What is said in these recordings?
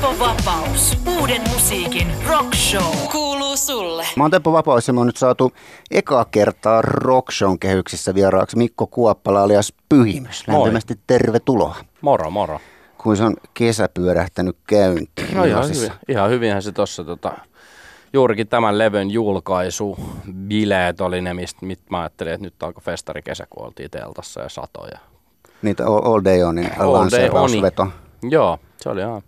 Teppo Vapaus. Uuden musiikin rock show. Kuuluu sulle. Mä oon Teppo Vapaus ja me on nyt saatu ekaa kertaa rock shown kehyksissä vieraaksi Mikko Kuoppala alias Pyhimys. Lämpimästi tervetuloa. Moro, moro. Kun se on kesä pyörähtänyt käyntiin. No ihan, hyvin, ihan hyvinhän se tuossa tota, juurikin tämän levyn julkaisu, bileet oli ne, mistä mit mä ajattelin, että nyt alkoi festari kesä, kun oltiin teltassa ja satoja. Niitä All, Day Onin All Day lanseerausveto. Joo, se oli ihan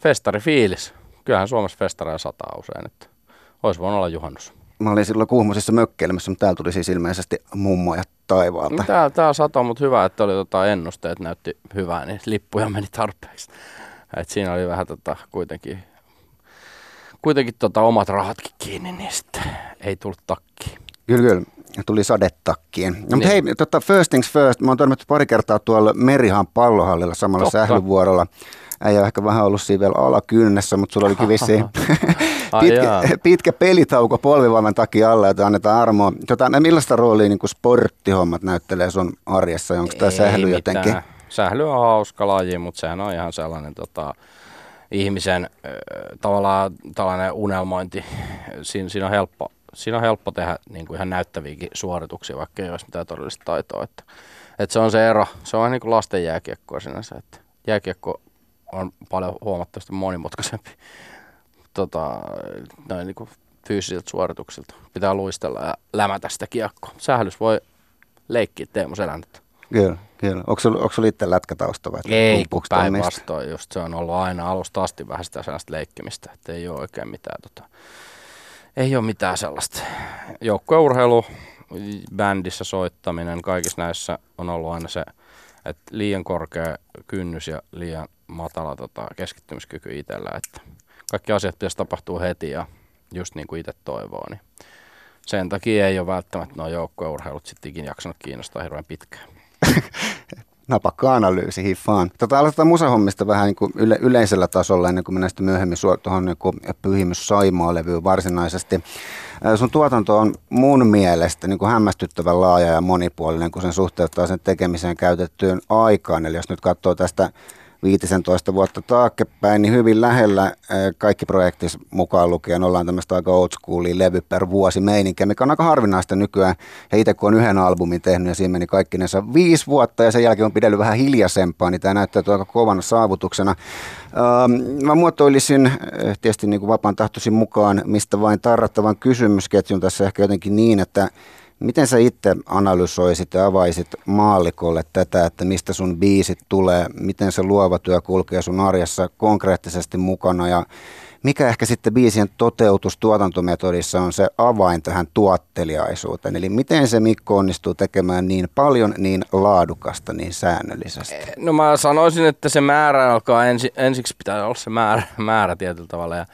festari fiilis. Kyllähän Suomessa festareja sataa usein, että olisi voinut olla juhannus. Mä olin silloin Kuhmosissa mökkeilemässä, mutta täällä tuli siis ilmeisesti mummoja taivaalta. Tää, tää satoi, mutta hyvä, että oli tota ennusteet näytti hyvää, niin lippuja meni tarpeeksi. Et siinä oli vähän tota, kuitenkin, kuitenkin tota, omat rahatkin kiinni, niin sitten ei tullut takkiin. Kyllä, kyllä. Tuli sadetakkiin. No, mutta Niin. hei, tota, first things first. Mä oon törmännyt pari kertaa tuolla Merihan pallohallilla samalla Totta. sählyvuorolla. Ei ole ehkä vähän ollut siinä vielä alakynnessä, mutta sulla olikin vissiin pitkä, pitkä pelitauko polvivaivan takia alla, jota annetaan armoa. Tota, no millaista roolia niin kuin sporttihommat näyttelee sun arjessa? Onko tämä sähly mitään. jotenkin? Sähly on hauska laji, mutta sehän on ihan sellainen tota, ihmisen äh, tavallaan tällainen unelmointi. Siinä, siinä, on helppo, siinä on helppo tehdä niin kuin ihan näyttäviäkin suorituksia, vaikka ei olisi mitään todellista taitoa. Että, että se on se ero. Se on niin kuin lasten jääkiekkoa sinänsä. Että jääkiekko on paljon huomattavasti monimutkaisempi tota, noin niin kuin fyysisiltä suorituksilta. Pitää luistella ja lämätä sitä kiekkoa. Sählys voi leikkiä Teemu Selänettä. Kyllä, kyllä. Onko sulla, onko sulla itse lätkätausta vai? Ei, päinvastoin. Just se on ollut aina alusta asti vähän sitä sellaista leikkimistä, että ei ole oikein mitään, tota, ei ole mitään sellaista. Joukkueurheilu, bändissä soittaminen, kaikissa näissä on ollut aina se, että liian korkea kynnys ja liian matala tota, keskittymiskyky itsellä, että kaikki asiat pitäisi tapahtua heti ja just niin kuin itse toivoo, niin sen takia ei ole välttämättä nuo joukkueurheilut sitten ikinä jaksanut kiinnostaa hirveän pitkään. Napakka analyysi, hiffaan. Tota, aloitetaan musahommista vähän niin kuin yle, yleisellä tasolla ennen kuin mennään sitten myöhemmin tuohon niin Pyhimys Saimaa-levyyn varsinaisesti. Sun tuotanto on mun mielestä niin kuin hämmästyttävän laaja ja monipuolinen, kun sen suhteuttaa sen tekemiseen käytettyyn aikaan. Eli jos nyt katsoo tästä 15 vuotta taaksepäin, niin hyvin lähellä ää, kaikki projektit mukaan lukien ollaan tämmöistä aika old schoolia levy per vuosi meininkiä, mikä on aika harvinaista nykyään. Ja itse kun on yhden albumin tehnyt ja siinä meni kaikkinensa viisi vuotta ja sen jälkeen on pidellyt vähän hiljaisempaa, niin tämä näyttää aika kovana saavutuksena. Ähm, mä muotoilisin äh, tietysti niin kuin vapaan tahtoisin mukaan, mistä vain tarrattavan kysymysketjun tässä ehkä jotenkin niin, että Miten sä itse analysoisit ja avaisit maallikolle tätä, että mistä sun biisit tulee, miten se luova työ kulkee sun arjessa konkreettisesti mukana? Ja mikä ehkä sitten biisien toteutus tuotantometodissa on se avain tähän tuotteliaisuuteen? Eli miten se Mikko onnistuu tekemään niin paljon, niin laadukasta, niin säännöllisesti? No mä sanoisin, että se määrä alkaa ensi, ensiksi pitää olla se määrä, määrä tietyllä tavalla ja,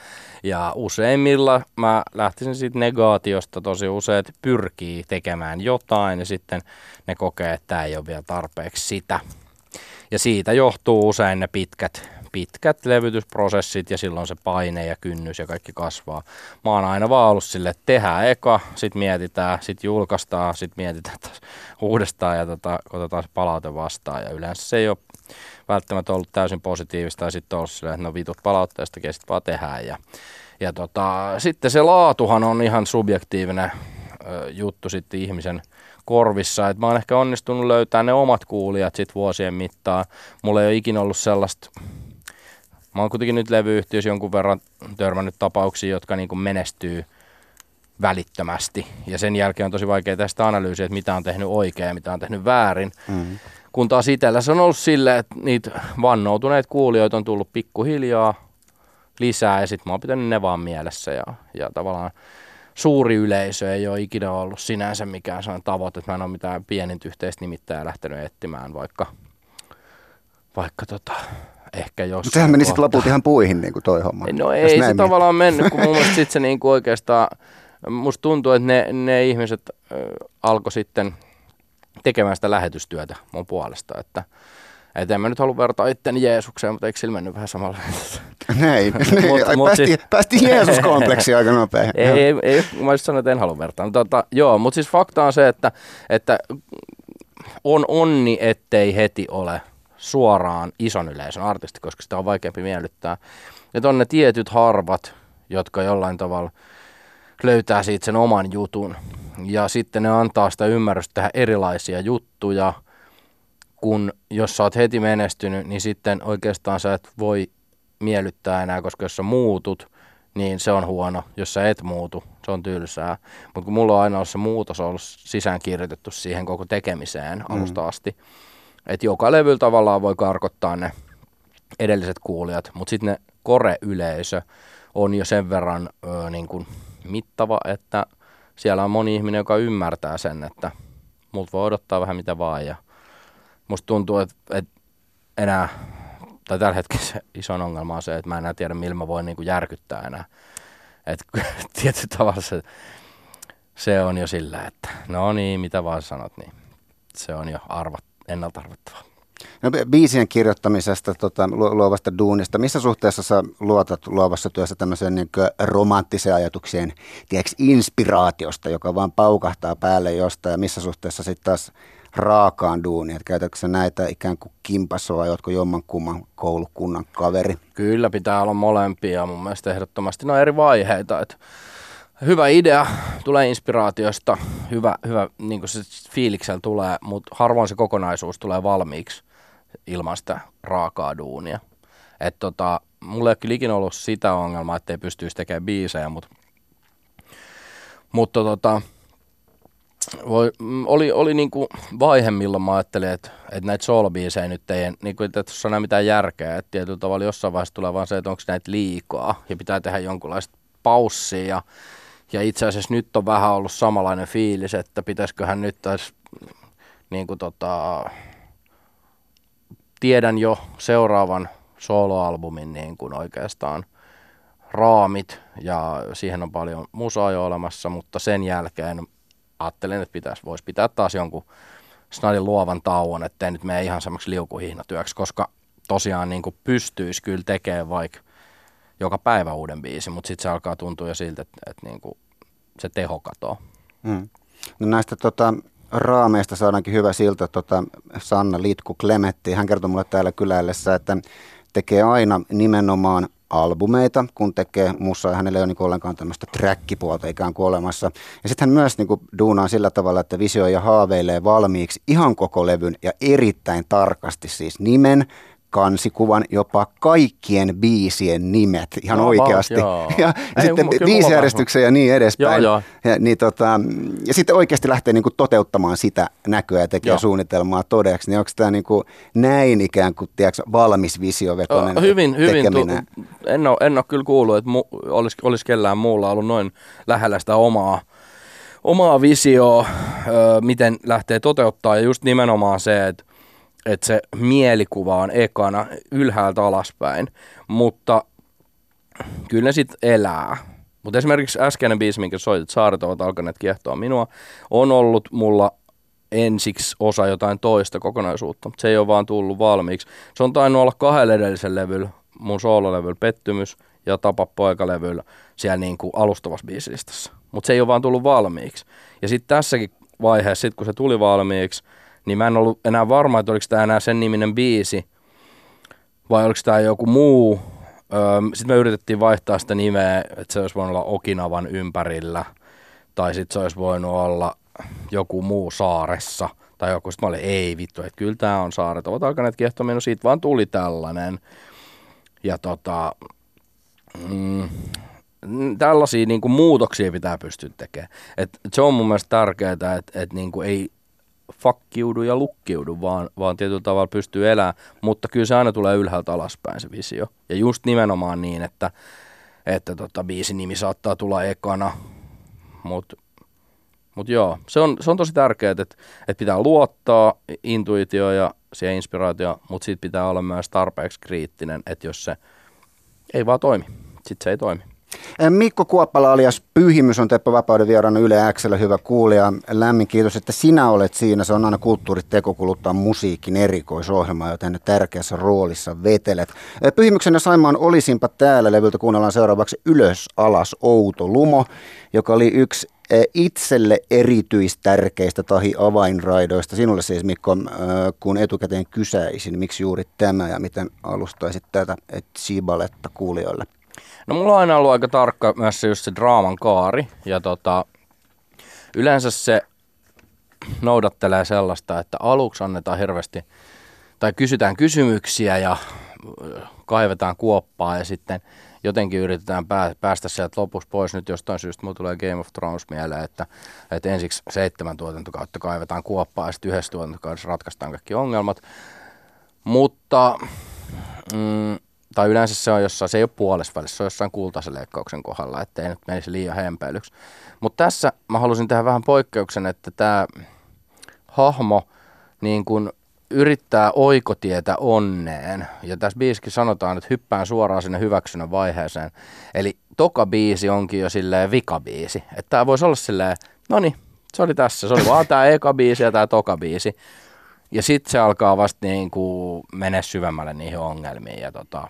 ja useimmilla mä lähtisin siitä negaatiosta tosi useat pyrkii tekemään jotain ja sitten ne kokee, että tämä ei ole vielä tarpeeksi sitä. Ja siitä johtuu usein ne pitkät, pitkät levytysprosessit ja silloin se paine ja kynnys ja kaikki kasvaa. Mä oon aina vaan ollut sille, että tehdään eka, sit mietitään, sit julkaistaan, sit mietitään taas uudestaan ja tota, otetaan se palaute vastaan. Ja yleensä se ei ole välttämättä ollut täysin positiivista ja sitten ollut silleen, että no vitut palautteestakin ja sitten vaan tehdään. Ja, ja tota, sitten se laatuhan on ihan subjektiivinen juttu sitten ihmisen korvissa. Et mä oon ehkä onnistunut löytämään ne omat kuulijat sit vuosien mittaan. Mulla ei ole ikinä ollut sellaista Mä oon kuitenkin nyt levyyhtiössä jonkun verran törmännyt tapauksia, jotka niin kuin menestyy välittömästi. Ja sen jälkeen on tosi vaikea tästä analyysiä, että mitä on tehnyt oikein ja mitä on tehnyt väärin. Mm. Kun taas itsellä se on ollut silleen, että niitä vannoutuneita kuulijoita on tullut pikkuhiljaa lisää ja sitten mä oon pitänyt ne vaan mielessä. Ja, ja tavallaan suuri yleisö ei ole ikinä ollut sinänsä mikään sellainen tavoite, että mä en ole mitään pienintä yhteistä nimittäjää lähtenyt etsimään, vaikka, vaikka tota, ehkä jos... Mutta sehän meni sitten lopulta ihan puihin niin kuin toi homma. No ei se tavallaan mennyt, kun mun mielestä sit se niinku oikeastaan, musta tuntuu, että ne, ne ihmiset äh, alkoi sitten tekemään sitä lähetystyötä mun puolesta, että et en mä nyt halua vertaa itteni Jeesukseen, mutta eikö sillä mennyt vähän samalla? Näin. Mut- Ai, mut päästiin, siis- päästiin Jeesus-kompleksi aika nopea. ei, ei, ei, mä just sanoin, että en halua vertaa. Tota, joo, mutta siis fakta on se, että, että on onni, ettei heti ole suoraan ison yleisön artisti, koska sitä on vaikeampi miellyttää. Ja on ne tietyt harvat, jotka jollain tavalla löytää siitä sen oman jutun. Ja sitten ne antaa sitä ymmärrystä tehdä erilaisia juttuja, kun jos sä oot heti menestynyt, niin sitten oikeastaan sä et voi miellyttää enää, koska jos sä muutut, niin se on huono. Jos sä et muutu, se on tylsää. Mutta kun mulla on aina ollut se muutos ollut sisäänkirjoitettu siihen koko tekemiseen mm. alusta asti, että joka levyllä tavallaan voi karkottaa ne edelliset kuulijat, mutta sitten ne kore-yleisö on jo sen verran ö, niin kuin mittava, että siellä on moni ihminen, joka ymmärtää sen, että multa voi odottaa vähän mitä vaan ja musta tuntuu, että, että enää tai tällä hetkellä se iso ongelma on se, että mä en enää tiedä, millä mä voin niin kuin järkyttää enää. Että tietyllä tavalla se, se on jo sillä, että no niin, mitä vaan sanot, niin se on jo arvat, ennalta arvattavaa. No, biisien kirjoittamisesta, tota, luovasta duunista. Missä suhteessa sä luotat luovassa työssä tämmöiseen niin romanttiseen ajatukseen, tiedätkö, inspiraatiosta, joka vaan paukahtaa päälle jostain, ja missä suhteessa sitten taas raakaan duuniin? Että käytätkö näitä ikään kuin kimpasoa, jotka jommankumman koulukunnan kaveri? Kyllä pitää olla molempia mun mielestä ehdottomasti. No eri vaiheita. Että hyvä idea, tulee inspiraatiosta, hyvä, hyvä niin kuin se fiiliksellä tulee, mutta harvoin se kokonaisuus tulee valmiiksi ilman sitä raakaa duunia. Että tota, mulla ei ole kyllä ikinä ollut sitä ongelmaa, että ei pystyisi tekemään biisejä, mutta, mutta tota, voi, oli, oli niinku vaihe, milloin mä ajattelin, että, että näitä soolobiisejä nyt ei, niinku, että tuossa ole mitään järkeä. Että tietyllä tavalla jossain vaiheessa tulee vaan se, että onko näitä liikaa ja pitää tehdä jonkunlaista paussia. Ja, ja itse asiassa nyt on vähän ollut samanlainen fiilis, että pitäisiköhän nyt taas niin kuin tota, tiedän jo seuraavan soloalbumin niin kuin oikeastaan raamit ja siihen on paljon musaa jo olemassa, mutta sen jälkeen ajattelen, että pitäisi, voisi pitää taas jonkun snadin luovan tauon, ettei nyt mene ihan semmoiksi liukuhihnatyöksi, koska tosiaan niin kuin pystyisi kyllä tekemään vaikka joka päivä uuden biisin, mutta sitten se alkaa tuntua jo siltä, että, että niin kuin se teho katoo. Hmm. No näistä tota, raameista saadaankin hyvä silta tota, Sanna Litku Klemetti. Hän kertoi mulle täällä kyläillessä, että tekee aina nimenomaan albumeita, kun tekee musaa. Hänellä ei ole niin ollenkaan tämmöistä trackipuolta ikään kuin olemassa. Ja sitten hän myös niin kuin duunaa sillä tavalla, että visioi ja haaveilee valmiiksi ihan koko levyn ja erittäin tarkasti siis nimen, kansikuvan, jopa kaikkien biisien nimet ihan no, oikeasti. Joo. Ja Ei, sitten biisijärjestyksen ja niin edespäin. Joo, joo. Ja, niin tota, ja sitten oikeasti lähtee niin kuin toteuttamaan sitä näköä ja tekee joo. suunnitelmaa todeksi. Niin onko tämä niin kuin näin ikään kuin tiedätkö, valmis visiovetoinen Hyvin, hyvin. Tu- en, ole, en ole kyllä kuullut, että mu- olisi, olisi kellään muulla ollut noin lähellä sitä omaa omaa visioa, miten lähtee toteuttaa ja just nimenomaan se, että että se mielikuva on ekana ylhäältä alaspäin, mutta kyllä ne sitten elää. Mutta esimerkiksi äskeinen biisi, minkä soitit, Saaret ovat alkaneet kiehtoa minua, on ollut mulla ensiksi osa jotain toista kokonaisuutta, mutta se ei ole vaan tullut valmiiksi. Se on tainnut olla kahdella edellisen levyllä, mun soololevyllä Pettymys ja Tapa poikalevyllä siellä niin kuin alustavassa biisilistassa. Mutta se ei ole vaan tullut valmiiksi. Ja sitten tässäkin vaiheessa, sit kun se tuli valmiiksi, niin mä en ollut enää varma, että oliko tämä enää sen niminen biisi vai oliko tämä joku muu. Sitten me yritettiin vaihtaa sitä nimeä, että se olisi voinut olla Okinavan ympärillä tai sitten se olisi voinut olla joku muu saaressa tai joku. Sitten mä olin, ei vittu, että kyllä tämä on saaret. Ovat alkaneet kiehtoa no siitä vaan tuli tällainen. Ja tota, mm, tällaisia niin kuin muutoksia pitää pystyä tekemään. Et se on mun mielestä tärkeää, että et, niin ei fakkiudu ja lukkiudu, vaan, vaan tietyllä tavalla pystyy elämään, mutta kyllä se aina tulee ylhäältä alaspäin se visio. Ja just nimenomaan niin, että, että tota, biisin nimi saattaa tulla ekana, mutta mut joo, se on, se on tosi tärkeää, että, että pitää luottaa intuitio ja siihen inspiraatio, mutta siitä pitää olla myös tarpeeksi kriittinen, että jos se ei vaan toimi, sitten se ei toimi. Mikko Kuoppala alias Pyhimys on Teppo Vapauden vieraana Yle Xllä, hyvä kuulija. Lämmin kiitos, että sinä olet siinä. Se on aina kulttuuriteko kuluttaa musiikin erikoisohjelma, joten tärkeässä roolissa vetelet. Pyhimyksen ja Saimaan olisinpa täällä levyltä kuunnellaan seuraavaksi Ylös, alas, outo lumo, joka oli yksi eh, itselle erityistärkeistä tai avainraidoista. Sinulle siis Mikko, kun etukäteen kysäisin, miksi juuri tämä ja miten alustaisit tätä Chibaletta kuulijoille? No mulla on aina ollut aika tarkka myös se just se draaman kaari ja tota, yleensä se noudattelee sellaista, että aluksi annetaan hirveästi tai kysytään kysymyksiä ja kaivetaan kuoppaa ja sitten jotenkin yritetään päästä sieltä lopussa pois. Nyt jostain syystä mulla tulee Game of Thrones mieleen, että, että ensiksi seitsemän tuotantokautta kaivetaan kuoppaa ja sitten yhdessä tuotantokaudessa ratkaistaan kaikki ongelmat. Mutta, mm, tai yleensä se on jossain, se ei ole puolessa välissä, se on jossain kultaisen leikkauksen kohdalla, ettei nyt menisi liian hempeilyksi. Mutta tässä mä halusin tehdä vähän poikkeuksen, että tämä hahmo niin kun yrittää oikotietä onneen. Ja tässä biisikin sanotaan, että hyppään suoraan sinne hyväksynnän vaiheeseen. Eli toka biisi onkin jo silleen vikabiisi. Että tämä voisi olla silleen, no niin, se oli tässä. Se oli vaan tämä eka biisi ja tämä toka biisi. Ja sitten se alkaa vasta niin kuin syvemmälle niihin ongelmiin. Ja, tota,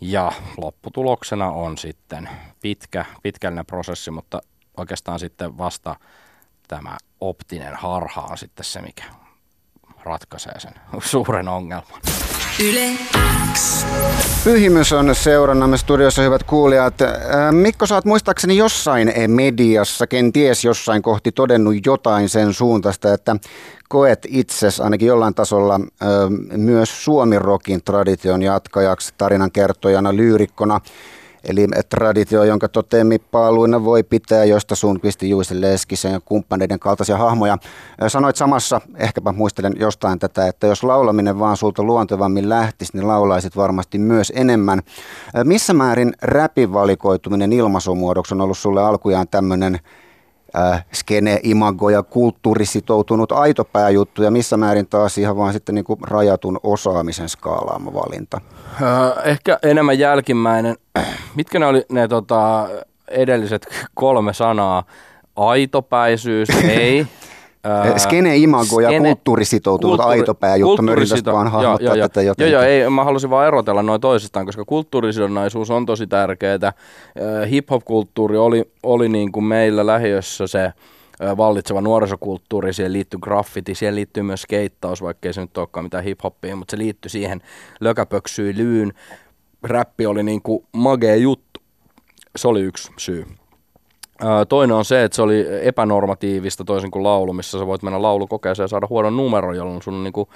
ja lopputuloksena on sitten pitkä, pitkällinen prosessi, mutta oikeastaan sitten vasta tämä optinen harha on sitten se, mikä ratkaisee sen suuren ongelman. Yle X. Pyhimys on seurannamme studiossa, hyvät kuulijat. Äh, Mikko, oot muistaakseni jossain mediassa, kenties jossain kohti todennut jotain sen suuntaista, että koet itses ainakin jollain tasolla äh, myös suomirokin tradition jatkajaksi, tarinan kertojana, lyyrikkona. Eli traditio, jonka totemippaaluina voi pitää, josta Sundqvistin, Juisen Leskisen ja kumppaneiden kaltaisia hahmoja. Sanoit samassa, ehkäpä muistelen jostain tätä, että jos laulaminen vaan sulta luontevammin lähtisi, niin laulaisit varmasti myös enemmän. Missä määrin räpin valikoituminen ilmaisumuodoksi on ollut sulle alkujaan tämmöinen äh, skene, imago ja kulttuurisitoutunut aito pääjuttu ja missä määrin taas ihan vaan sitten niin kuin rajatun osaamisen skaalaama valinta? Äh, ehkä enemmän jälkimmäinen. Mitkä ne oli ne tota, edelliset kolme sanaa? Aitopäisyys, ei. Ää, skene imago ja kulttuurisitoutunut kulttuuri, aitopää mä yritän vaan hahmottaa jo, tätä jotenkin. Joo, joo, ei, mä halusin vaan erotella noin toisistaan, koska kulttuurisidonnaisuus on tosi tärkeää. Hip-hop-kulttuuri oli, oli niin kuin meillä lähiössä se vallitseva nuorisokulttuuri, siihen liittyy graffiti, siihen liittyy myös skeittaus, vaikka se nyt olekaan mitään hip-hoppia, mutta se liittyy siihen lökäpöksyilyyn. Räppi oli niin kuin magea juttu. Se oli yksi syy. Toinen on se, että se oli epänormatiivista toisin kuin laulu, missä sä voit mennä laulukokeeseen ja saada huonon numero, jolloin sun niinku,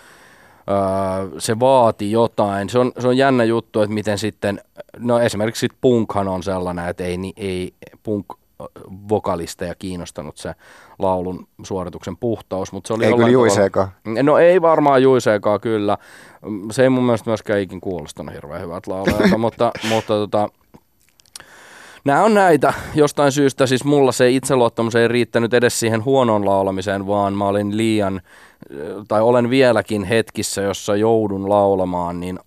se vaati jotain. Se on, se on jännä juttu, että miten sitten, no esimerkiksi sit punkhan on sellainen, että ei, ei punk vokalisteja kiinnostanut se laulun suorituksen puhtaus. Mutta se oli ei kyllä juiseekaan. No ei varmaan juiseekaan kyllä. Se ei mun mielestä myöskään ikin kuulostanut hirveän hyvät laulajat, mutta, mutta tota, nämä on näitä jostain syystä, siis mulla se itseluottamus ei riittänyt edes siihen huonoon laulamiseen, vaan mä olin liian, tai olen vieläkin hetkissä, jossa joudun laulamaan, niin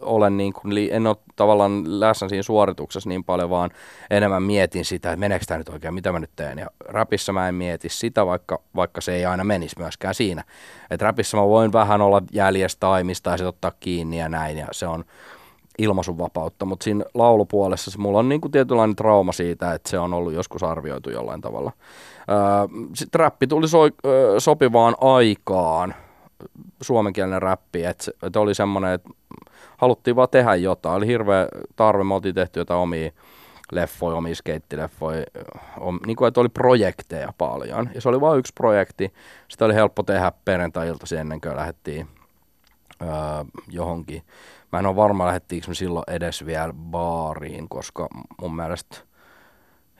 olen niin kuin, en ole tavallaan läsnä siinä suorituksessa niin paljon, vaan enemmän mietin sitä, että meneekö tämä nyt oikein, mitä mä nyt teen. Ja rapissa mä en mieti sitä, vaikka, vaikka se ei aina menisi myöskään siinä. Että rapissa mä voin vähän olla jäljestä taimista ja sitten ottaa kiinni ja näin, ja se on, ilmaisuvapautta, mutta siinä laulupuolessa se, mulla on niin kuin tietynlainen trauma siitä, että se on ollut joskus arvioitu jollain tavalla. Sitten räppi tuli so, sopivaan aikaan, suomenkielinen räppi, että, että oli semmoinen, että haluttiin vaan tehdä jotain. Oli hirveä tarve, me oltiin tehty jotain omia leffoja, omia skeittileffoja, om, niin kuin, että oli projekteja paljon. Ja se oli vain yksi projekti. Sitä oli helppo tehdä perjantai-iltaisin ennen kuin lähdettiin öö, johonkin Mä en ole varma, lähettiinkö me silloin edes vielä baariin, koska mun mielestä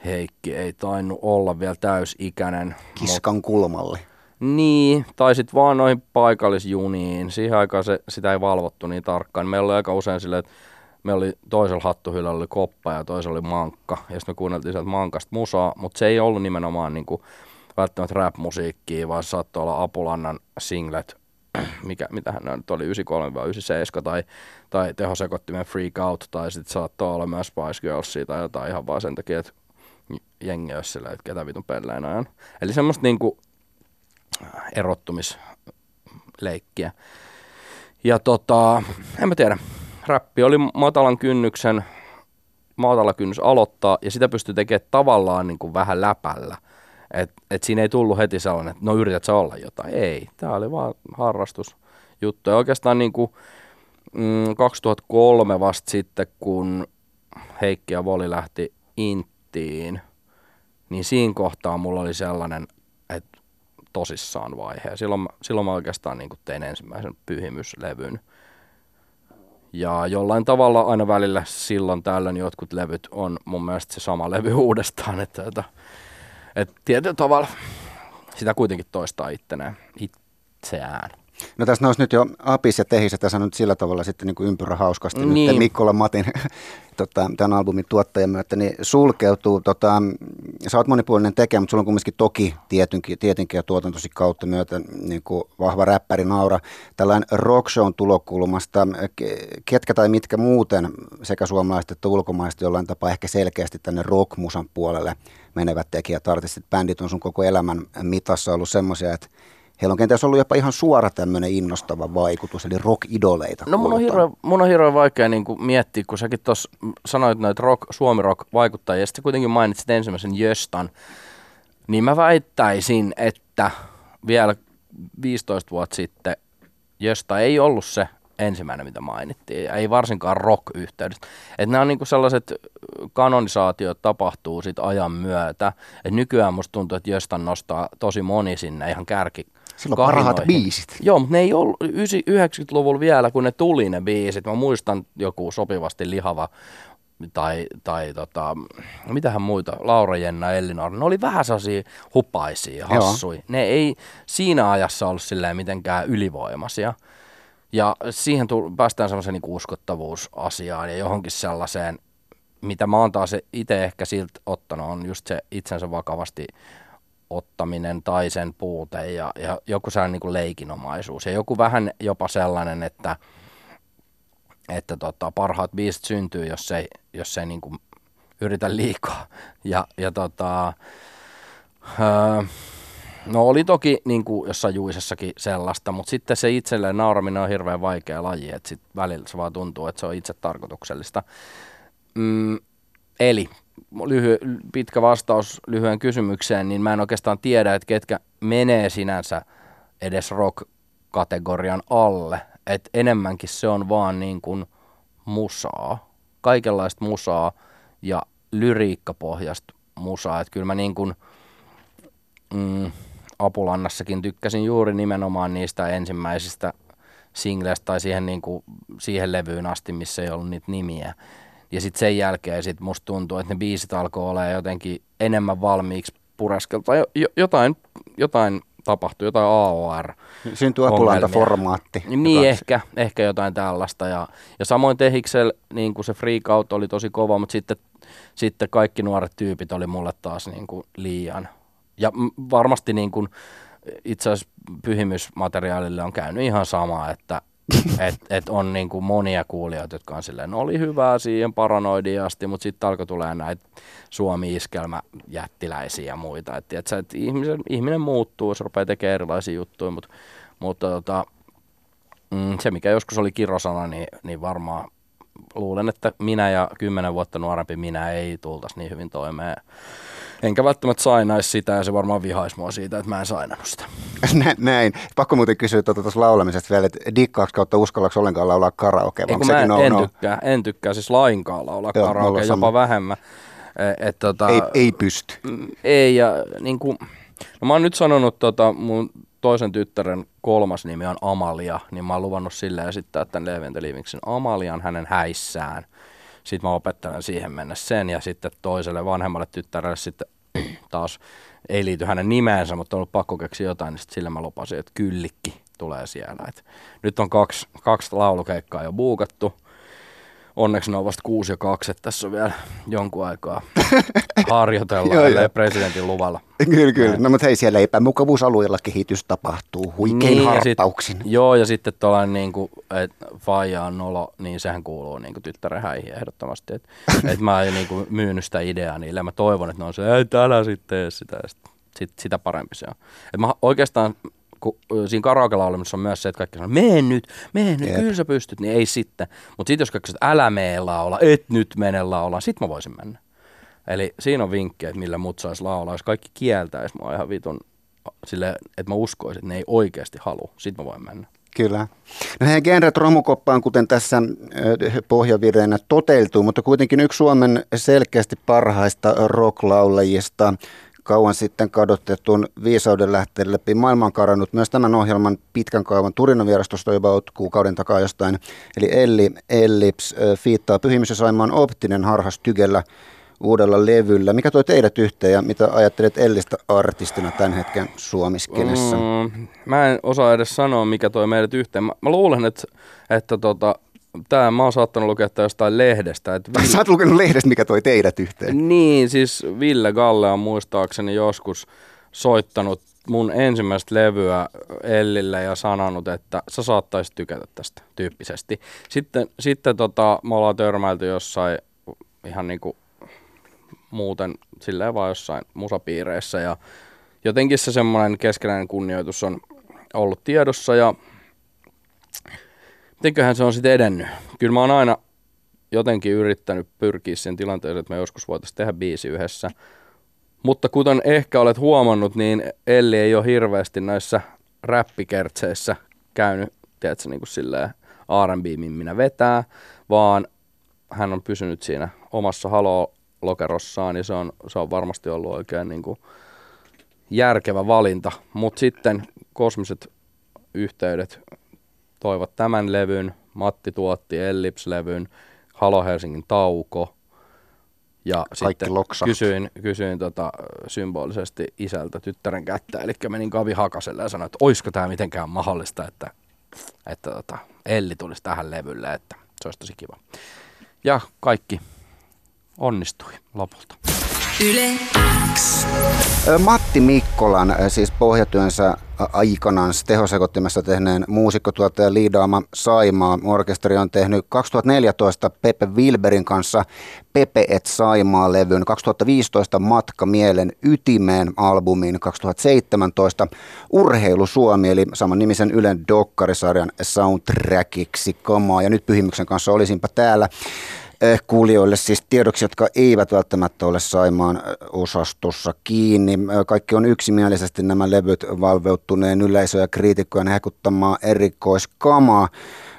Heikki ei tainnut olla vielä täysikäinen. Kiskan mut... kulmalle. Niin, tai sitten vaan noihin paikallisjuniin. Siihen aikaan se, sitä ei valvottu niin tarkkaan. Meillä oli aika usein silleen, että me oli toisella hattuhylällä oli koppa ja toisella oli mankka. Ja sitten me kuunneltiin sieltä mankasta musaa, mutta se ei ollut nimenomaan niinku välttämättä rap-musiikkia, vaan se saattoi olla Apulannan singlet mikä, mitä hän nyt oli, 93 vai 97 tai, tai tehosekottimen Freak Out tai sitten saattoi olla myös Spice Girlsia tai jotain ihan vaan sen takia, että jengi olisi sillä, että ketä vitun pelleen ajan. Eli semmoista niinku erottumisleikkiä. Ja tota, en mä tiedä, räppi oli matalan kynnyksen maatalla kynnys aloittaa ja sitä pystyy tekemään tavallaan niin kuin vähän läpällä. Et, et siinä ei tullut heti sellainen, että no yrität sä olla jotain. Ei, tämä oli vaan harrastusjuttu. Ja oikeastaan niin kuin, mm, 2003 vasta sitten, kun Heikki ja Voli lähti Inttiin, niin siinä kohtaa mulla oli sellainen, että tosissaan vaihe. Silloin, silloin mä oikeastaan niin tein ensimmäisen pyhimyslevyn. Ja jollain tavalla aina välillä silloin tällöin jotkut levyt on mun mielestä se sama levy uudestaan. Että, että, että tietyllä tavalla sitä kuitenkin toistaa ittenään, itseään. No tässä nousi nyt jo Apis ja Tehis, tässä on nyt sillä tavalla sitten niin kuin ympyrä hauskasti niin. nyt Mikkola Matin tota, tämän albumin tuottajan myötä, niin sulkeutuu. Tota, sä oot monipuolinen tekijä, mutta sulla on kumminkin toki tietenkin, tietenkin ja tuotantosi kautta myötä niin kuin vahva räppäri Naura. Tällainen rockshown tulokulmasta, ketkä tai mitkä muuten sekä suomalaiset että ulkomaiset jollain tapaa ehkä selkeästi tänne rockmusan puolelle menevät tekijät, artistit, bändit on sun koko elämän mitassa ollut semmoisia, että heillä on kenties ollut jopa ihan suora tämmöinen innostava vaikutus, eli rock-idoleita. No mun on, hirveän, mun on hirveän vaikea niin kuin miettiä, kun säkin tuossa sanoit noita rock, suomi-rock-vaikuttajia, ja sitten kuitenkin mainitsit ensimmäisen Jöstan, niin mä väittäisin, että vielä 15 vuotta sitten Jösta ei ollut se ensimmäinen, mitä mainittiin, ei varsinkaan rock-yhteydessä. Että nämä on niinku sellaiset kanonisaatiot tapahtuu sit ajan myötä. Et nykyään musta tuntuu, että Jöstan nostaa tosi moni sinne ihan kärki Silloin parhaat biisit. Joo, mutta ne ei ollut 90-luvulla vielä, kun ne tuli ne biisit. Mä muistan joku sopivasti lihava tai, tai tota, mitähän muita, Laura Jenna, Ellinor, ne oli vähän sellaisia hupaisia, hassui. Joo. Ne ei siinä ajassa ollut silleen mitenkään ylivoimaisia. Ja siihen tull, päästään semmoiseen niin uskottavuusasiaan ja johonkin sellaiseen, mitä mä oon taas itse ehkä siltä ottanut, on just se itsensä vakavasti ottaminen tai sen puute ja, ja joku sellainen niin kuin leikinomaisuus. Ja joku vähän jopa sellainen, että, että tota, parhaat biisit syntyy, jos ei, jos ei niin kuin yritä liikaa. Ja, ja tota, öö, no oli toki niin kuin jossain juisessakin sellaista, mutta sitten se itselleen nauraminen on hirveän vaikea laji, että sitten välillä se vaan tuntuu, että se on itse tarkoituksellista. Mm, eli lyhy, pitkä vastaus lyhyen kysymykseen, niin mä en oikeastaan tiedä, että ketkä menee sinänsä edes rock-kategorian alle. Et enemmänkin se on vaan niin kuin musaa, kaikenlaista musaa ja lyriikkapohjasta musaa. Että kyllä mä niin kuin, mm, Apulannassakin tykkäsin juuri nimenomaan niistä ensimmäisistä singleistä tai siihen, niin kuin, siihen levyyn asti, missä ei ollut niitä nimiä. Ja sitten sen jälkeen sit musta tuntuu, että ne biisit alkoi olla jotenkin enemmän valmiiksi pureskelta. Jotain, jotain tapahtui, jotain AOR. Syntyy apulanta-formaatti. Niin, ehkä, ehkä jotain tällaista. Ja, ja samoin Tehiksel, niin kuin se freak out oli tosi kova, mutta sitten, sitten kaikki nuoret tyypit oli mulle taas niin kuin liian. Ja varmasti niin kuin, itse asiassa pyhimysmateriaalille on käynyt ihan sama, että et, et on niin kuin monia kuulijoita, jotka on silleen, no oli hyvää siihen paranoidiasti, mutta sitten alkoi tulee näitä Suomi-iskelmä jättiläisiä ja muita. Et, et, et ihmisen, ihminen muuttuu, se rupeaa tekemään erilaisia juttuja, mutta, mutta tota, mm, se mikä joskus oli kirosana, niin, niin varmaan luulen, että minä ja kymmenen vuotta nuorempi minä ei tultaisi niin hyvin toimeen enkä välttämättä sainaisi sitä ja se varmaan vihaisi mua siitä, että mä en sainannut sitä. Näin. Pakko muuten kysyä tuota tuossa laulamisesta vielä, että dikkaaks kautta uskallaksi ollenkaan laulaa karaoke? Ei, mä no, en, no? tykkää, en tykkää siis lainkaan laulaa Joo, karaoke, jopa vähemmän. E, et, tota, ei, ei pysty. Mm, ei, ja niin kuin, no mä oon nyt sanonut tota, mun toisen tyttären kolmas nimi on Amalia, niin mä oon luvannut sille esittää tämän Leventelimiksen Amalian hänen häissään. Sitten mä opettelen siihen mennä sen ja sitten toiselle vanhemmalle tyttärelle sitten taas ei liity hänen nimeensä, mutta on ollut pakko keksiä jotain, niin sitten sillä mä lupasin, että kyllikki tulee siellä. Et nyt on kaksi, kaksi laulukeikkaa jo buukattu onneksi ne on vasta kuusi ja kaksi, että tässä on vielä jonkun aikaa harjoitella joo, presidentin luvalla. Kyllä, kyllä. No mutta hei, siellä epämukavuusalueella kehitys tapahtuu huikein niin, harppauksin. Ja sit, joo, ja sitten tuollainen niin kuin, että faija on nolo, niin sehän kuuluu niin kuin tyttären häihin ehdottomasti. Että et mä en niin kuin, myynyt sitä ideaa niille, mä toivon, että ne on se, ei täällä sitten tee sitä, sit, sit, sitä parempi se on. Et mä oikeastaan kun siinä karaoke-laulemassa on myös se, että kaikki sanoo, mene nyt, mene nyt, Jep. kyllä sä pystyt, niin ei sitten. Mutta sitten jos kaikki sanoo, älä mene laula, et nyt mene laulaa, sit mä voisin mennä. Eli siinä on vinkkejä, että millä mut sais laulaa. Jos kaikki kieltäis mua ihan vitun sille, että mä uskoisin, että ne ei oikeasti halua, sit mä voin mennä. Kyllä. No heidän genret romukoppaan, kuten tässä pohjavireenä toteutuu, mutta kuitenkin yksi Suomen selkeästi parhaista rocklaulajista, kauan sitten kadotetun viisauden lähteen läpi maailman karannut myös tämän ohjelman pitkän kaavan turinavierastosta jopa kuukauden takaa jostain. Eli Elli Ellips fiittaa Pyhimys Saimaan optinen harhas tygellä uudella levyllä. Mikä toi teidät yhteen ja mitä ajattelet Ellistä artistina tämän hetken suomiskenessä? Mm, mä en osaa edes sanoa, mikä toi meidät yhteen. Mä, mä luulen, että, että tota, tää mä oon saattanut lukea tää jostain lehdestä. Että Tai sä oot lukenut lehdestä, mikä toi teidät yhteen. Niin, siis Ville Galle on muistaakseni joskus soittanut mun ensimmäistä levyä Ellille ja sanonut, että sä saattaisit tykätä tästä tyyppisesti. Sitten, sitten tota, me ollaan törmäilty jossain ihan niinku muuten silleen vaan jossain musapiireissä ja jotenkin se semmoinen keskeinen kunnioitus on ollut tiedossa ja mitenköhän se on sitten edennyt. Kyllä mä oon aina jotenkin yrittänyt pyrkiä siihen tilanteeseen, että me joskus voitaisiin tehdä biisi yhdessä. Mutta kuten ehkä olet huomannut, niin Elli ei ole hirveästi näissä räppikertseissä käynyt, tiedätkö, niin kuin silleen minä vetää, vaan hän on pysynyt siinä omassa halo-lokerossaan ja se on, se on varmasti ollut oikein niin kuin järkevä valinta. Mutta sitten kosmiset yhteydet toivat tämän levyn, Matti tuotti Ellips-levyn, Halo Helsingin tauko. Ja Kaikki sitten loksahti. kysyin, kysyin tota, symbolisesti isältä tyttären kättä, eli menin Kavi Hakaselle ja sanoin, että olisiko tämä mitenkään mahdollista, että, että tota, Elli tulisi tähän levylle, että se olisi tosi kiva. Ja kaikki onnistui lopulta. Yle X. Matti Mikkolan, siis pohjatyönsä aikanaan tehosekottimessa tehneen muusikkotuottaja liidaama Saimaa. Orkesteri on tehnyt 2014 Pepe Wilberin kanssa Pepe et Saimaa-levyn, 2015 Matka mielen ytimeen albumin, 2017 Urheilu Suomi, eli saman nimisen Ylen dokkarisarjan soundtrackiksi kamaa. Ja nyt Pyhimyksen kanssa olisinpa täällä kuulijoille siis tiedoksi, jotka eivät välttämättä ole Saimaan eh, osastossa kiinni. Eh, Kaikki on yksimielisesti nämä levyt valveuttuneen yleisö- ja kriitikkojen hekuttamaa erikoiskamaa.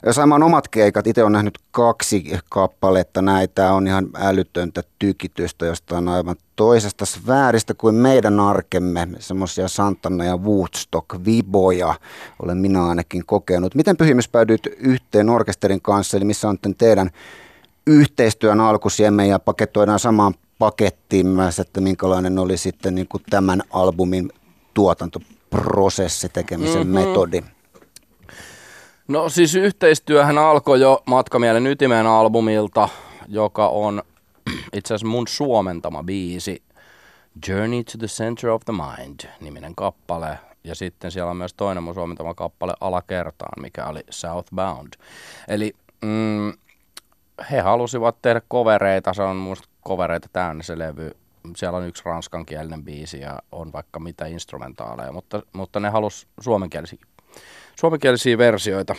Eh, Saimaan omat keikat, itse on nähnyt kaksi kappaletta näitä, on ihan älytöntä tykitystä jostain aivan toisesta sfääristä kuin meidän arkemme, semmoisia Santana ja Woodstock-viboja olen minä ainakin kokenut. Miten pyhimys päädyit yhteen orkesterin kanssa, eli missä on teidän yhteistyön alkusiemen ja paketoidaan samaan pakettiin myös, että minkälainen oli sitten niin kuin tämän albumin tuotantoprosessi, tekemisen mm-hmm. metodi. No siis yhteistyöhän alkoi jo Matkamielen ytimeen albumilta, joka on itse asiassa mun suomentama biisi Journey to the Center of the Mind niminen kappale. Ja sitten siellä on myös toinen mun suomentama kappale Alakertaan, mikä oli Southbound. Eli mm, he halusivat tehdä kovereita, se on musta kovereita täynnä se levy. Siellä on yksi ranskankielinen biisi ja on vaikka mitä instrumentaaleja, mutta, mutta ne halus suomenkielisiä, suomenkielisiä versioita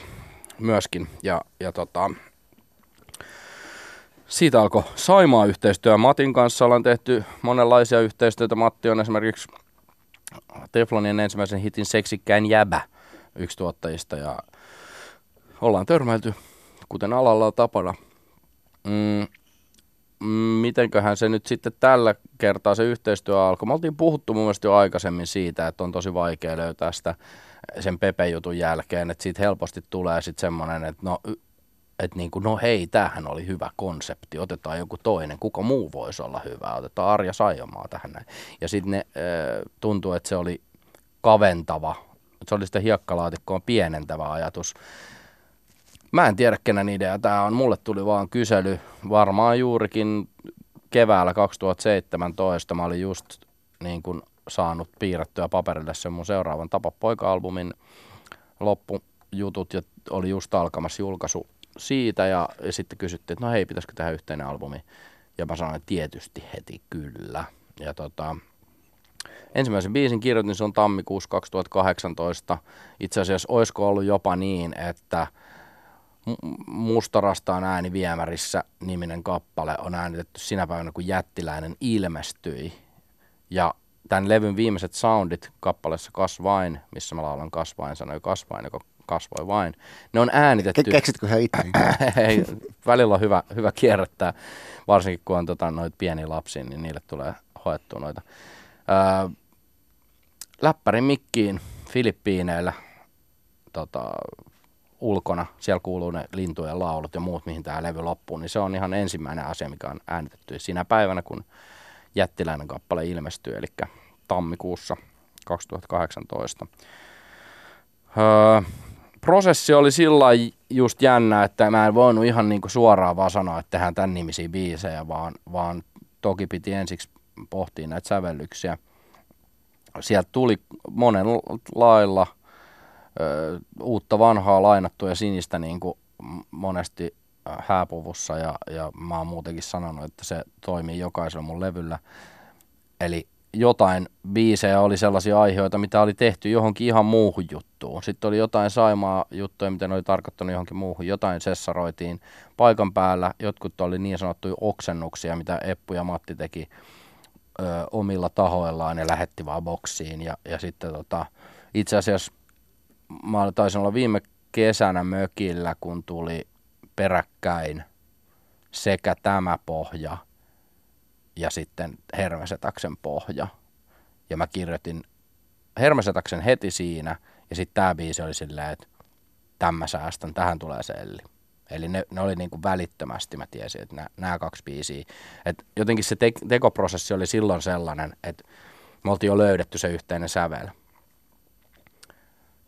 myöskin. Ja, ja tota, siitä alkoi Saimaa yhteistyö. Matin kanssa ollaan tehty monenlaisia yhteistyötä. Matti on esimerkiksi Teflonin ensimmäisen hitin Seksikkään jäbä yksi tuottajista ja ollaan törmäilty, kuten alalla on tapana. Mm, mm, mitenköhän se nyt sitten tällä kertaa se yhteistyö alkoi. Me oltiin puhuttu mun mielestä jo aikaisemmin siitä, että on tosi vaikea löytää sitä sen Pepe-jutun jälkeen, että siitä helposti tulee sitten semmoinen, että no, että niin kuin, no hei, tämähän oli hyvä konsepti, otetaan joku toinen, kuka muu voisi olla hyvä, otetaan Arja Saijomaa tähän näin. Ja sitten ne äh, että se oli kaventava, se oli sitä hiekkalaatikkoa pienentävä ajatus. Mä en tiedä, kenen idea tämä on. Mulle tuli vaan kysely varmaan juurikin keväällä 2017. Mä olin just niin kuin saanut piirrettyä paperille sen mun seuraavan Tapa poika-albumin loppujutut ja oli just alkamassa julkaisu siitä ja, ja sitten kysyttiin, että no hei, pitäisikö tehdä yhteinen albumi. Ja mä sanoin, että tietysti heti kyllä. Ja tota, ensimmäisen biisin kirjoitin, se on tammikuussa 2018. Itse asiassa olisiko ollut jopa niin, että Mustarastaan ääni viemärissä niminen kappale on äänitetty sinä päivänä, kun jättiläinen ilmestyi. Ja tämän levyn viimeiset soundit kappaleessa Kasvain, missä mä laulan Kasvain, sanoi Kasvain, joka kasvoi vain. Ne on äänitetty... Keksitkö hän itse? Ei, välillä on hyvä, hyvä kierrättää, varsinkin kun on tota, noita pieniä lapsia, niin niille tulee hoettua noita. Öö, läppärin mikkiin Filippiineillä tota, ulkona, siellä kuuluu ne lintujen laulut ja muut, mihin tämä levy loppuu, niin se on ihan ensimmäinen asia, mikä on äänitetty siinä päivänä, kun jättiläinen kappale ilmestyy, eli tammikuussa 2018. Öö, prosessi oli sillä just jännä, että mä en voinut ihan niinku suoraan vaan sanoa, että tehdään tämän nimisiä biisejä, vaan, vaan toki piti ensiksi pohtia näitä sävellyksiä. Sieltä tuli monen lailla ö, uutta vanhaa lainattua ja sinistä niin kuin monesti hääpuvussa ja, ja mä oon muutenkin sanonut, että se toimii jokaisella mun levyllä. Eli jotain biisejä oli sellaisia aiheita, mitä oli tehty johonkin ihan muuhun juttuun. Sitten oli jotain Saimaa juttuja, mitä ne oli tarkoittanut johonkin muuhun. Jotain sessaroitiin paikan päällä. Jotkut oli niin sanottuja oksennuksia, mitä Eppu ja Matti teki ö, omilla tahoillaan ja lähetti vaan boksiin. Ja, ja sitten tota, itse asiassa mä taisin olla viime kesänä mökillä, kun tuli peräkkäin sekä tämä pohja – ja sitten Hermesetaksen pohja. Ja mä kirjoitin Hermesetaksen heti siinä, ja sitten tämä biisi oli silleen, että tämä säästän, tähän tulee selli. Eli ne, ne oli niin kuin välittömästi, mä tiesin, että nämä kaksi biisiä. Et jotenkin se te- tekoprosessi oli silloin sellainen, että me oltiin jo löydetty se yhteinen sävel.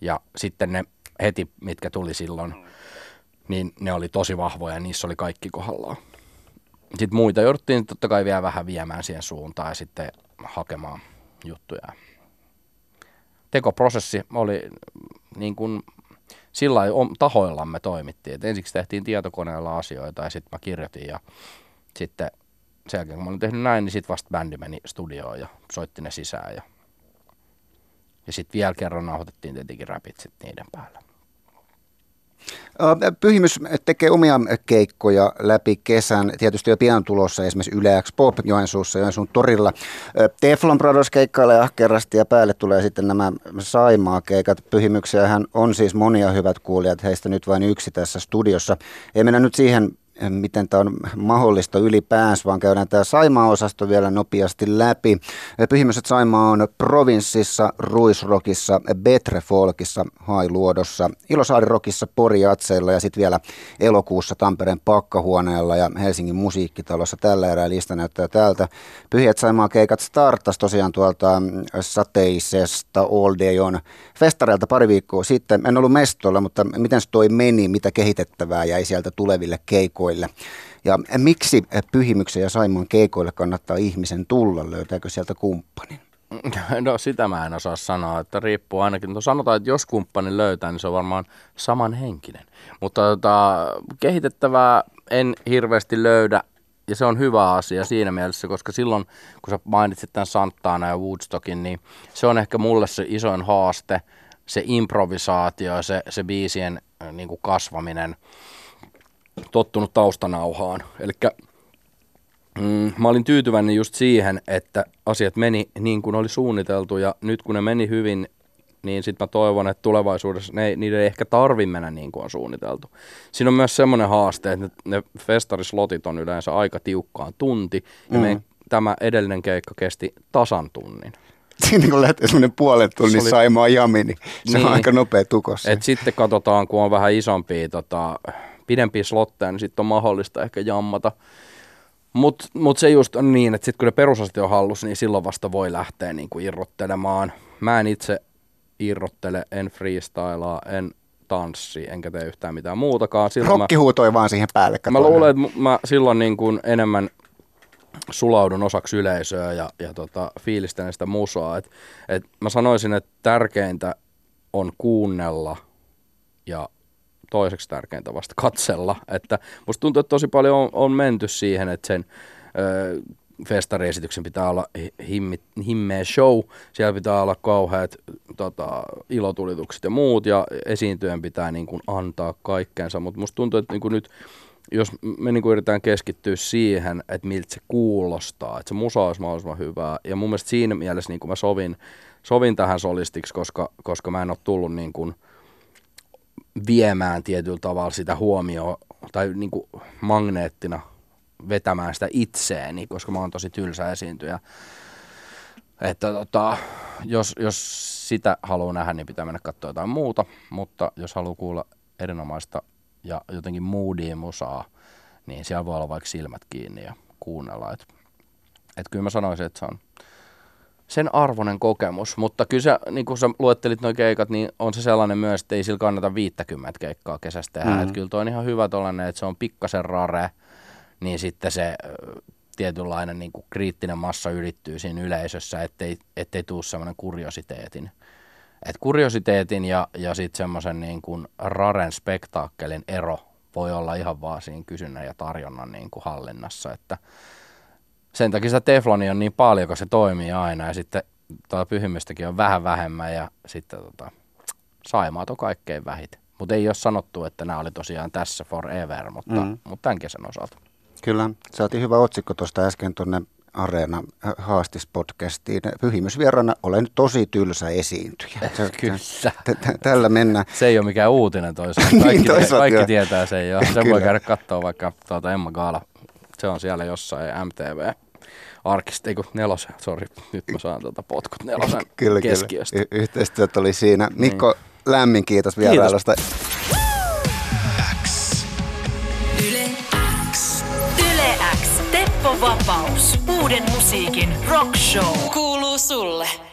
Ja sitten ne heti, mitkä tuli silloin, niin ne oli tosi vahvoja ja niissä oli kaikki kohdallaan sitten muita jouduttiin totta kai vielä vähän viemään siihen suuntaan ja sitten hakemaan juttuja. Tekoprosessi oli niin kuin sillä tahoillamme toimittiin. Et ensiksi tehtiin tietokoneella asioita ja sitten mä kirjoitin ja sitten sen jälkeen kun mä olin tehnyt näin, niin sitten vasta bändi meni studioon ja soitti ne sisään ja, ja sitten vielä kerran nauhoitettiin tietenkin räpit sitten niiden päällä. Pyhimys tekee omia keikkoja läpi kesän. Tietysti jo pian tulossa esimerkiksi Yle X Pop Joensuussa, Joensuun torilla. Teflon Brothers keikkailee ahkerasti ja päälle tulee sitten nämä Saimaa-keikat. Pyhimyksiähän on siis monia hyvät kuulijat, heistä nyt vain yksi tässä studiossa. Ei mennä nyt siihen miten tämä on mahdollista ylipäänsä, vaan käydään tämä Saimaa-osasto vielä nopeasti läpi. Pyhimmäiset Saimaa on provinssissa, Ruisrokissa, Betrefolkissa, Hailuodossa, Ilosaari-rokissa, Poriatseilla ja sitten vielä elokuussa Tampereen pakkahuoneella ja Helsingin musiikkitalossa. Tällä erää lista näyttää täältä. Pyhiät Saimaa keikat startas tosiaan tuolta sateisesta All Day on festareilta pari viikkoa sitten. En ollut mestolla, mutta miten se toi meni, mitä kehitettävää jäi sieltä tuleville keikoille? Keikoille. Ja miksi Pyhimyksen ja Saimaan keikoille kannattaa ihmisen tulla? Löytääkö sieltä kumppanin? No sitä mä en osaa sanoa, että riippuu ainakin. No sanotaan, että jos kumppanin löytää, niin se on varmaan samanhenkinen. Mutta tota, kehitettävää en hirveästi löydä ja se on hyvä asia siinä mielessä, koska silloin kun sä mainitsit tämän Santana ja Woodstockin, niin se on ehkä mulle se isoin haaste, se improvisaatio, se, se biisien niin kuin kasvaminen tottunut taustanauhaan. Eli mm, mä olin tyytyväinen just siihen, että asiat meni niin kuin oli suunniteltu ja nyt kun ne meni hyvin, niin sitten mä toivon, että tulevaisuudessa ne, niiden ei ehkä tarvi mennä niin kuin on suunniteltu. Siinä on myös semmoinen haaste, että ne, festarislotit on yleensä aika tiukkaan tunti, ja mm. me, tämä edellinen keikka kesti tasan tunnin. Siinä kun lähtee semmoinen puolen tunnin oli... saimaa jami, niin se niin. on aika nopea tukossa. Et sitten katsotaan, kun on vähän isompia tota, pidempiä slotteja, niin sitten on mahdollista ehkä jammata. Mutta mut se just on niin, että sitten kun ne perusasti on hallus, niin silloin vasta voi lähteä niin kuin irrottelemaan. Mä en itse irrottele, en freestylaa, en tanssi, enkä tee yhtään mitään muutakaan. Silloin Rokki huutoi vaan siihen päälle. Mä luulen, että mä silloin niin kuin enemmän sulaudun osaksi yleisöä ja, ja tota, fiilistelen sitä musaa. Et, et mä sanoisin, että tärkeintä on kuunnella ja toiseksi tärkeintä vasta katsella. Että musta tuntuu, että tosi paljon on, on menty siihen, että sen ö, festariesityksen pitää olla himmi, himmeä show, siellä pitää olla kauheat tota, ilotulitukset ja muut, ja esiintyjen pitää niin kuin antaa kaikkeensa, mutta musta tuntuu, että niin kuin nyt jos me niin kuin yritetään keskittyä siihen, että miltä se kuulostaa, että se musa olisi mahdollisimman hyvää, ja mun mielestä siinä mielessä niin kuin mä sovin, sovin tähän solistiksi, koska, koska mä en ole tullut niin kuin viemään tietyllä tavalla sitä huomioon, tai niin kuin magneettina vetämään sitä itseeni, koska mä oon tosi tylsä esiintyjä. Että tota, jos, jos sitä haluaa nähdä, niin pitää mennä katsoa jotain muuta, mutta jos haluaa kuulla erinomaista ja jotenkin moodia musaa, niin siellä voi olla vaikka silmät kiinni ja kuunnella. Että et kyllä mä sanoisin, että se on sen arvoinen kokemus, mutta kyllä se, niin kun sä luettelit nuo keikat, niin on se sellainen myös, että ei sillä kannata 50 keikkaa kesästä tehdä. Mm-hmm. Että kyllä toi on ihan hyvä tollainen, että se on pikkasen rare, niin sitten se tietynlainen niin kuin kriittinen massa ylittyy siinä yleisössä, ettei, ettei tuu semmoinen kuriositeetin. Et kuriositeetin ja, ja sitten semmoisen niin kuin raren spektaakkelin ero voi olla ihan vaan siinä kysynnän ja tarjonnan niin kuin hallinnassa, että sen takia sitä teflonia on niin paljon, kun se toimii aina ja sitten tuo pyhimystäkin on vähän vähemmän ja sitten tota, saimaat on kaikkein vähit. Mutta ei ole sanottu, että nämä oli tosiaan tässä forever, mutta, mm. mutta tämän kesän osalta. Kyllä, saatiin hyvä otsikko tuosta äsken tuonne Areena haastispodcastiin. Pyhimysvierana olen tosi tylsä esiintyjä. Kyllä. Tällä mennään. Se ei ole mikään uutinen toisaalta. Kaikki, niin, toisaalta kaikki tietää sen jo. Sen voi käydä katsoa vaikka tuota Emma Gaala. Se on siellä jossain MTV. Arkista, eikö nelosen, sori, nyt mä saan tuota potkut nelosen kyllä, keskiöstä. Kyllä. Y- yhteistyöt oli siinä. Mikko, niin. lämmin kiitos vierailusta. Kiitos. Vapaus. Uuden musiikin rock show. Kuuluu sulle.